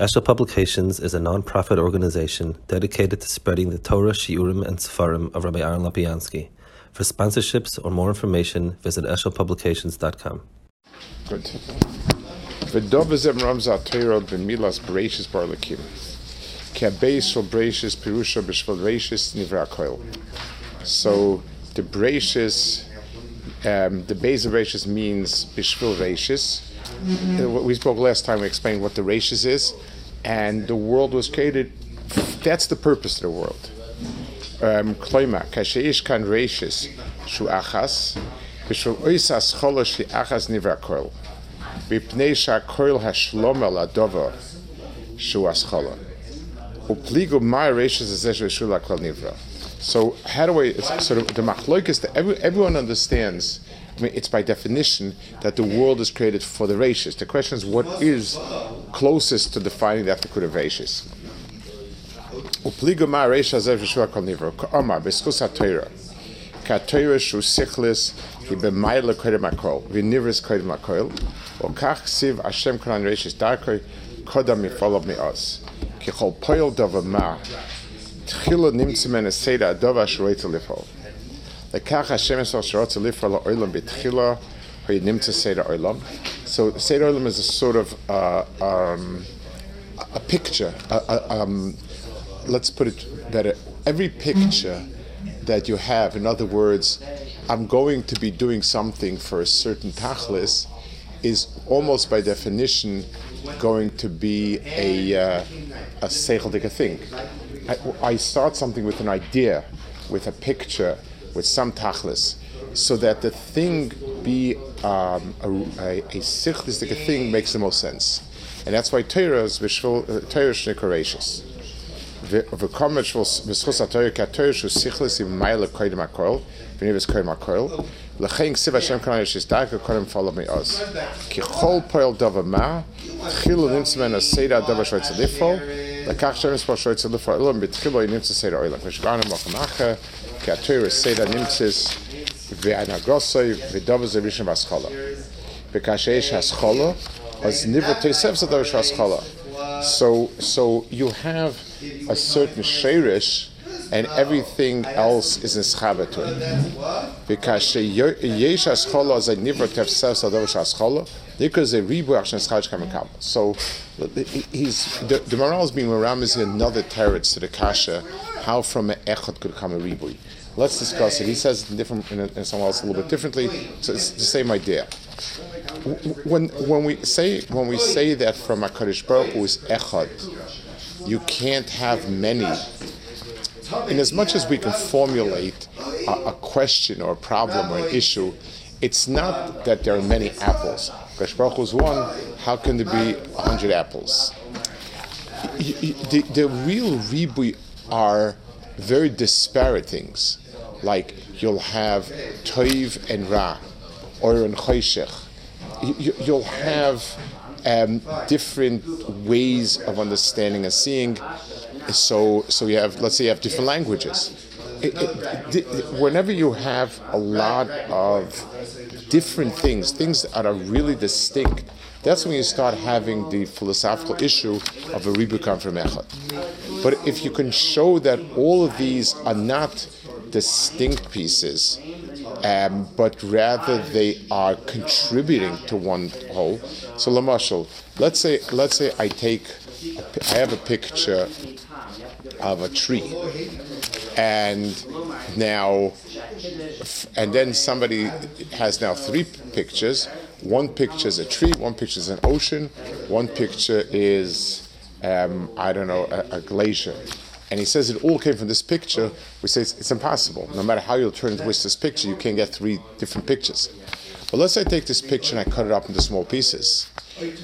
Eshel Publications is a non-profit organization dedicated to spreading the Torah, Shiurim, and Sefarim of Rabbi Aaron Lapiansky. For sponsorships or more information, visit eshelpublications.com. Good. So the bereishis, um, the base of means b'shvel reishis. What we spoke last time, we explained what the races is, and the world was created. That's the purpose of the world. Um, Kloima, kan shu achas. Upligo my is. So how do I sort of the machloikis that everyone understands it's by definition that the world is created for the races. The question is what is closest to defining the Aftikut of races. Reisha zev Yeshua kol nivro. B'skus. Ka'teira shu ki. V'nivris. O kach siv reishis kodam. Ki chol dova ma. Adova lifol. So seder olam is a sort of uh, um, a picture. Um, let's put it better. Every picture that you have, in other words, I'm going to be doing something for a certain tachlis, is almost by definition going to be a uh, a thing. I, I start something with an idea, with a picture, with some tachlis, so that the thing be um, a, a, a sichlistic thing makes the most sense, and that's why Torah is vishvul Torah shnikaracious. וקומץ בזכוס התויר כתויר שהוא סיכלס עם מיילה קודם הכל, וניבס קודם הכל, לכן כסיב השם כאן יש הסדקה קודם פועלו מעוז. ככל פועל דבר מה, תחילו נמצא מן הסדר הדבר שרוצה לפעול, לקח שם מספר שרוצה לפעול, אלא בתחילו נמצא סדר אוילם. ושבענו מוכן אחר, כי התויר סדר נמצא והנגרוסוי ודבר זה ראשון בהסחולה. וכאשר יש הסחולה, אז ניבר תסף זה דבר של הסחולה. So, so you have a certain sherish, and everything else is in schava to it. Because yesh aschola is a niver tefsef sadov shaschola, because a ribu action schach kamakam. So he's the, the moral is being around is another teretz to the kasha, how from an echad could come a ribui. Let's discuss it. He says it in different in, in someone else a little bit differently. So it's the same idea when when we say when we say that from Hakadosh Baruch Hu is echad, you can't have many. In as much as we can formulate a, a question or a problem or an issue, it's not that there are many apples. Hakadosh Baruch is one. How can there be hundred apples? The, the real ribui are very disparate things, like you'll have toiv and ra, or and choshech you, you'll have um, different ways of understanding and seeing. So, so you have, let's say, you have different languages. It, it, whenever you have a lot of different things, things that are really distinct, that's when you start having the philosophical issue of a ribukam from echad. But if you can show that all of these are not distinct pieces, um, but rather they are contributing to one whole. So, Lamashal, let's say let's say I take, I have a picture of a tree, and now, and then somebody has now three pictures. One picture is a tree, one picture is an ocean, one picture is, um, I don't know, a, a, glacier. And he says it all came from this picture. We say it's, it's impossible. No matter how you turn twist this picture, you can't get three different pictures. But let's say I take this picture and I cut it up into small pieces.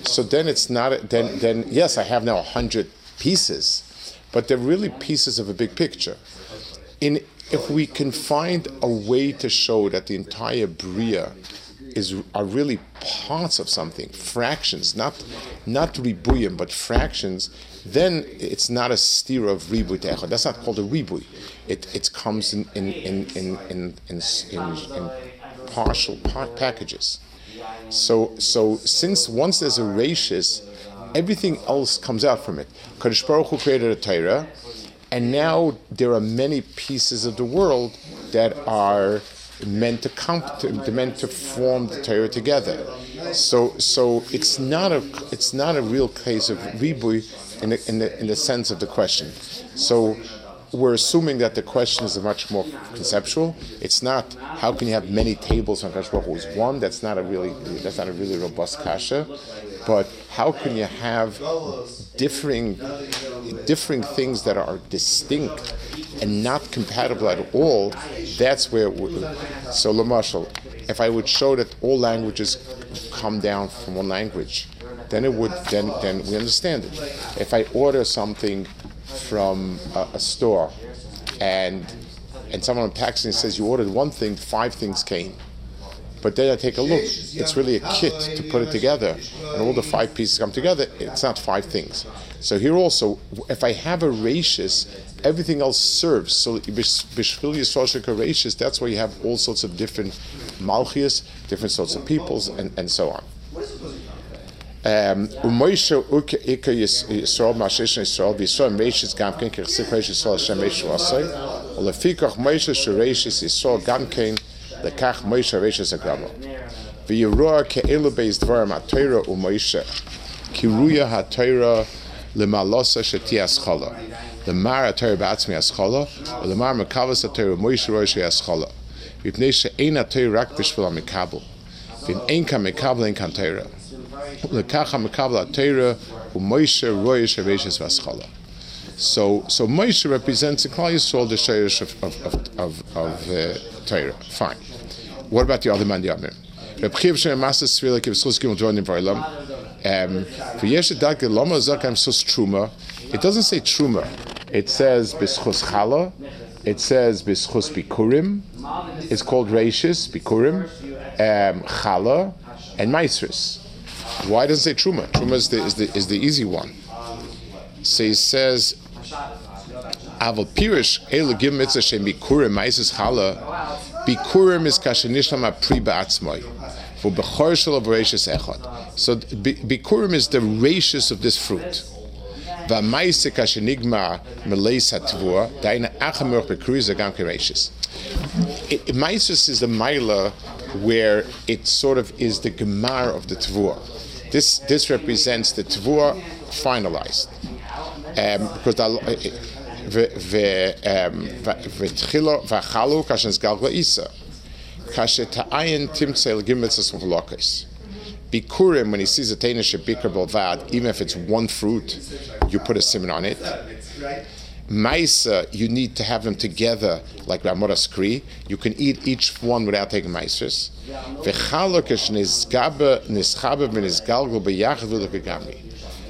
So then it's not, then, then yes, I have now a hundred pieces, but they're really pieces of a big picture. In, if we can find a way to show that the entire Bria is are really parts of something, fractions, not not ribuyim, but fractions, then it's not a steer of ribuy te'echad. That's not called a ribuy. It it comes in in in in in, in, in, in partial packages. So so since once there's a rachis, everything else comes out from it. Kadosh Baruch Hu created a Torah, and now there are many pieces of the world that are meant to, comp- meant to form the Torah together. So, so it's not a it's not a real case of ribui in the, in the in the sense of the question. So we're assuming that the question is much more conceptual. It's not how can you have many tables on Kadosh Baruch one. That's not a really that's not a really robust kasha. But how can you have differing differing things that are distinct and not compatible at all? That's where. So, Lamashal, if I would show that all languages come down from one language, then it would then then we understand it. If I order something from a, a store and and someone packaging says you ordered one thing, five things came. But then I take a look, it's really a kit to put it together. And all the five pieces come together, it's not five things. So here also, if I have a ratius, everything else serves. So Bishvil Yisroshik that's why you have all sorts of different malchias, different sorts of peoples, and, and so on. Um, איקה ישראל מהשש ישראל וישראל מיישס גם כן כרסיק רייש ישראל השם מיישו עשי ולפיכך מוישה שריישס ישראל גם כן לכך מוישה ריישס הגרמו וירוע כאלו בייס דברם התוירה ומוישה כי רויה התוירה למעלוסה שתהיה אסכולה למר התוירה בעצמי אסכולה ולמר מקבס התוירה מוישה ריישי אסכולה מפני שאין התוירה רק בשביל המקבל ואם אין כאן מקבל אין כאן תוירה so, so Moshe represents the Klal Yisrael, the Shayrish of, of, of, of, of uh, Torah. Fine. What about the other man, the Amir? Reb Chiv Shem Master Svila Kiv Sus Gimel Dvorim Vaylam. For Yesh Dak Lama Zakam Sus Truma. It doesn't say Truma. It says Bischus Chala. It says Bischus Bikurim. It's called Rashis Bikurim, um, Chala, and Maisris. Why does it say truma? Truma is the, is the, is the easy one. So he says, Aval pirish elu gim mitzvah shem bikurim maisis chala bikurim is kashenishlam pri ba'atzmai for bechor shel voracious echad. So bikurim is the ratius of this fruit. V'maise kashenigma meleis hatvua daina achamur bekuri zagam keratius. Maisis is the mila where it sort of is the gemar of the tvua. This this represents the tvua finalized. Um, because ותחילו ואכלו כאשר נסגל לאיסה. כאשר תעיין תמצא לגימצס מחלוקס. Bikurim, when he sees a Tainish Bikr Balvad, even if it's one fruit, you put a simon on it. Maisa, you need to have them together like Ramora Skri. You can eat each one without taking maisers.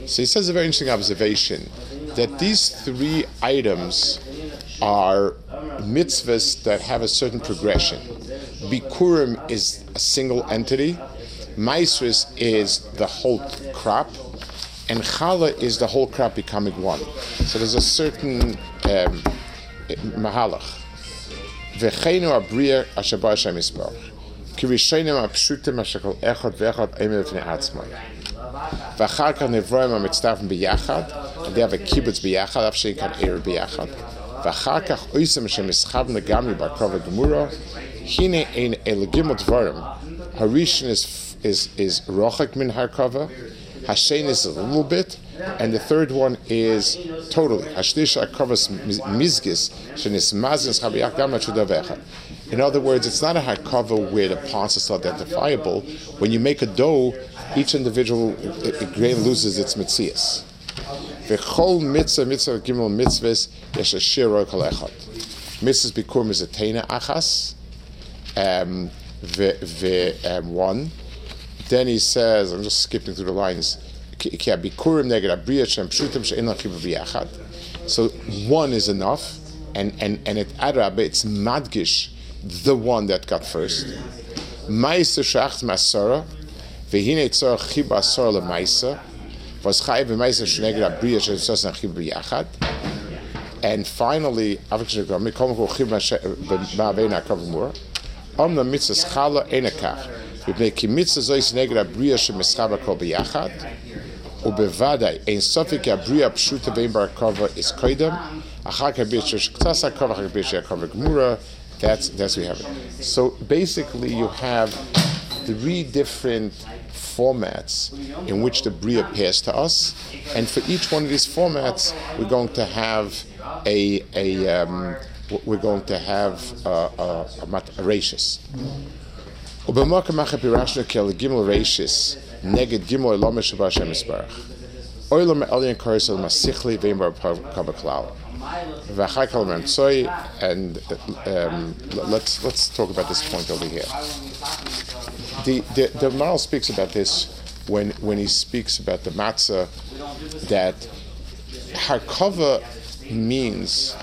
So he says a very interesting observation that these three items are mitzvahs that have a certain progression. Bikurim is a single entity, Maisris is the whole crop, and challah is the whole crop becoming one. So there's a certain um, mahalach. V'cheinu abriya asher bar Hashem yisbarach. כי ראשונים הפשוטים אשר כל אחד ואחד עמד לפני עצמו. ואחר כך נברואים המצטרפים ביחד, כדי have a קיבוץ ביחד, אף שאין כאן עיר ביחד. ואחר כך עושים שמסחבן לגמרי בקרוב הגמורו, הנה אין אלוהים ודברים. הראשון is, is, is רוחק מן הרכבה, השני is a little bit, and the third one is totally. Hashlish covers mizgis shenis mazins chabiyach In other words, it's not a hakava where the parts are still identifiable. When you make a dough, each individual grain loses its mitzias. V'chol mitzvah mitzvah gimel mitzvahs yesh a shiro kol echad. Mitzvahs bikurim is a tena achas. Um, v, um, one. Then he says, I'm just skipping through the lines. So one is enough, and and and at Arab it's madgish, the one that got first. Ma'aser shacht masara, vehine tzor chiba asar lemaisa, was chay v'ma'aser sheneged abriya shen tzos nachib b'yachad. And finally, avik shegam mikom ko chib ma'avein akavumur, om na mitzvah chala enakach, v'bnei ki mitzvah zois neged abriya shen mischaba kol b'yachad, ובוודאי אין ספק כי הבריאה הפשוטה ואין בהרכבה is קודם, אחר כך בית שיש קצת הרכבה, אחר כך בית שיש הרכבה גמורה, that's, that's what you have it. So basically you have three different formats in which the brie appears to us, and for each one of these formats, we're going to have a, a um, we're going to have uh, uh, a, a, a, a and um, let's let's talk about this point over here. The the, the Maharal speaks about this when when he speaks about the matzah that harkava means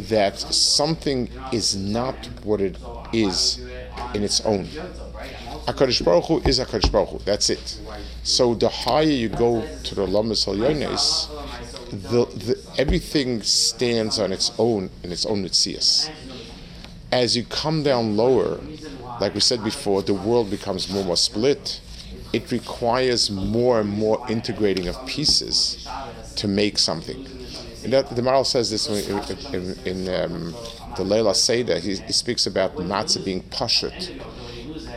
that something is not what it is in its own. HaKadosh Baruch Hu is HaKadosh Baruch Hu. That's it. So the higher you go to the Lamas Yones, the, the, everything stands on its own in its own mitzias. As you come down lower, like we said before, the world becomes more and more split. It requires more and more integrating of pieces to make something. And that, the Maharal says this in, in, in um, the Leila Seder. He, he, speaks about matzah being pashut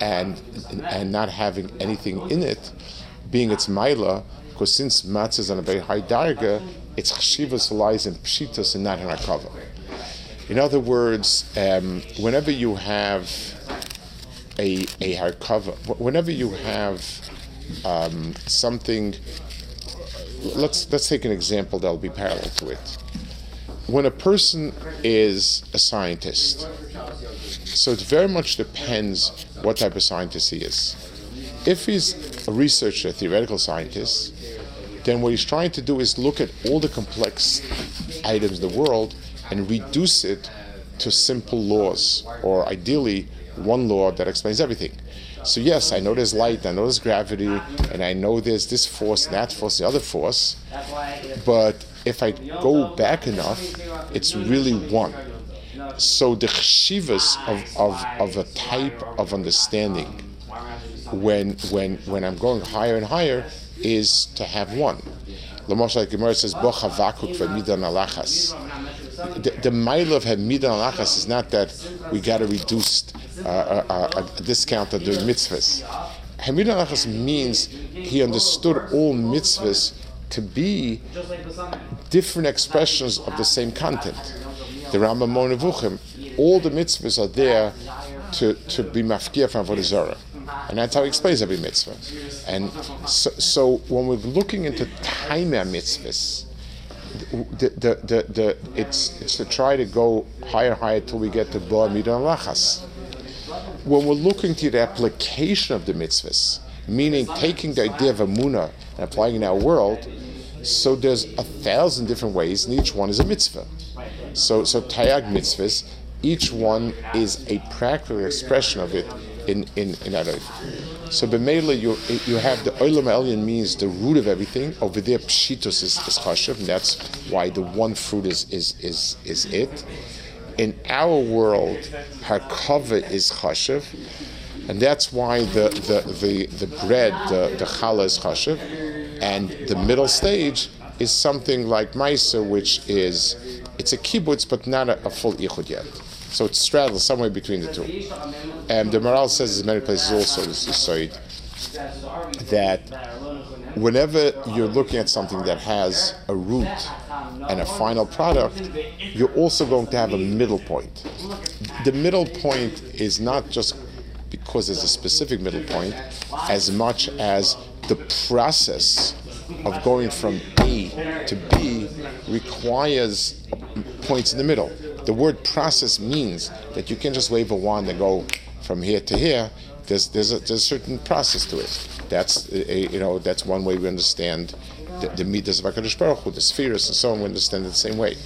and and not having anything in it, being its maila, because since matzah is on a very high darga, its chshivas lies in pshitas and not in rakava. In other words, um, whenever you have a a whenever you have um, something, let's let's take an example that will be parallel to it. When a person is a scientist, so it very much depends what type of scientist he is. If he's a researcher, a theoretical scientist, then what he's trying to do is look at all the complex items in the world and reduce it to simple laws, or ideally, one law that explains everything. So, yes, I know there's light, I know there's gravity, and I know there's this force, that force, the other force, but if I go back enough, it's really one. So the chshivas of, of, of a type of understanding when when when I'm going higher and higher is to have one. Says. The, the mile of alachas is not that we got to reduce a, discount of the mitzvahs. Alachas means he understood all mitzvahs to be different expressions of the same content the Rambam Monevuchim, all the mitzvahs are there to, to be mafkia from Avodah. And that's how he explains every mitzvah. And so, so when we're looking into timer mitzvahs, the, the, the, the, it's, it's to try to go higher, higher till we get to Boa Midan Lachas. When we're looking to the application of the mitzvahs, meaning taking the idea of Amunah and applying it in our world, so there's a thousand different ways, and each one is a mitzvah. So, so tayag mitzvahs, each one is a practical expression of it in in in other. So b'meila you you have the olam elyon means the root of everything. Over there, pshitos is, is and that's why the one fruit is is is is it. In our world, harkava is chashav, and that's why the the the, the bread, the the challah is chashav, and the middle stage is something like maisa, which is it's a kibbutz, but not a, a full ichud yet. So it straddles somewhere between the two. And the Maharal says in many places also, this is Said, that whenever you're looking at something that has a root and a final product, you're also going to have a middle point. The middle point is not just because there's a specific middle point, as much as the process of going from A to B requires points in the middle. The word process means that you can't just wave a wand and go from here to here. There's, there's, a, there's a certain process to it. That's a, you know that's one way we understand the, the midas of Hakadosh Baruch Hu, the spheres and so on. We understand it the same way.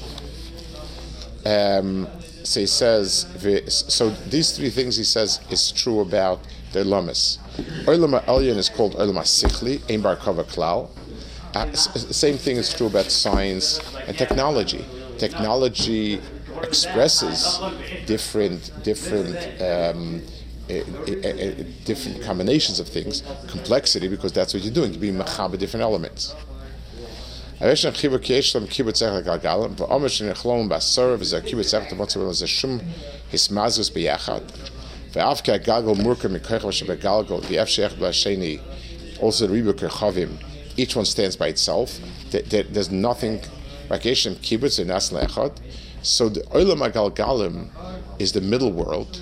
Um, so he says, so these three things he says is true about the lamas. Olam Elyon is called Olam Sichli, Ein Bar Klal. Uh, same thing is true about science and technology. Technology expresses different different um, different combinations of things, complexity, because that's what you're doing. You're being machaber different elements. Also the Each one stands by itself. There's nothing. Kibbutz in So the Olam Galgalim is the middle world.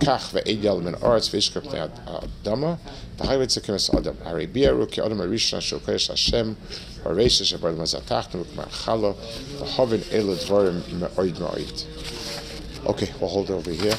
Kach adama adam. Ki adam Hashem. Okay, we'll hold it over here.